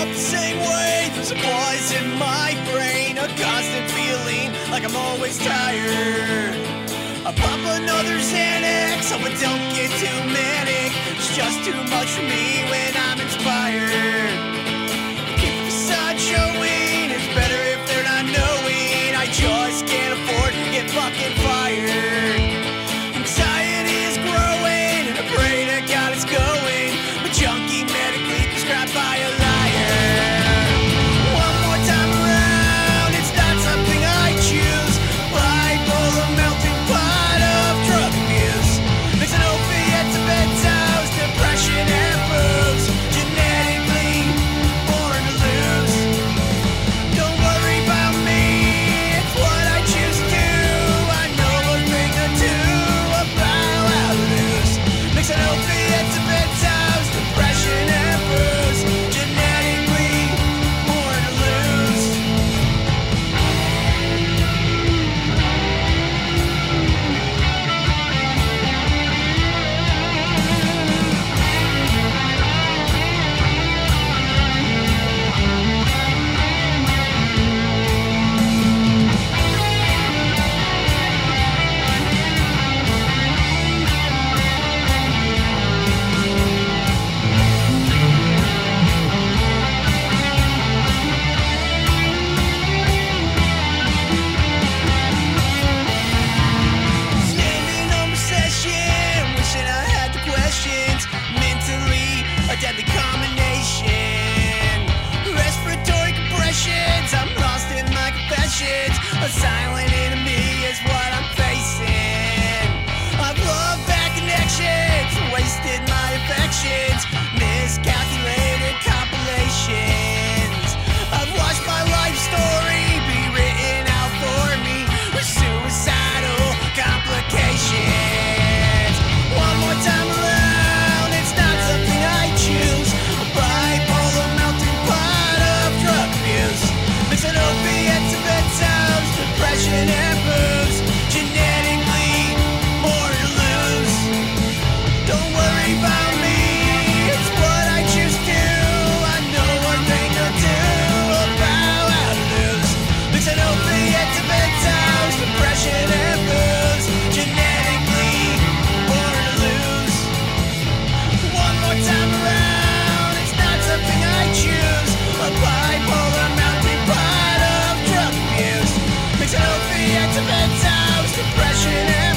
up the same way. There's a poison in my brain, a constant feeling like I'm always tired. I pop another Xanax, so I don't get too manic. It's just too much for me when I'm inspired. Keep the side showing, it's better if they're not knowing. I just can't afford to get fucking fired. A sign. of depression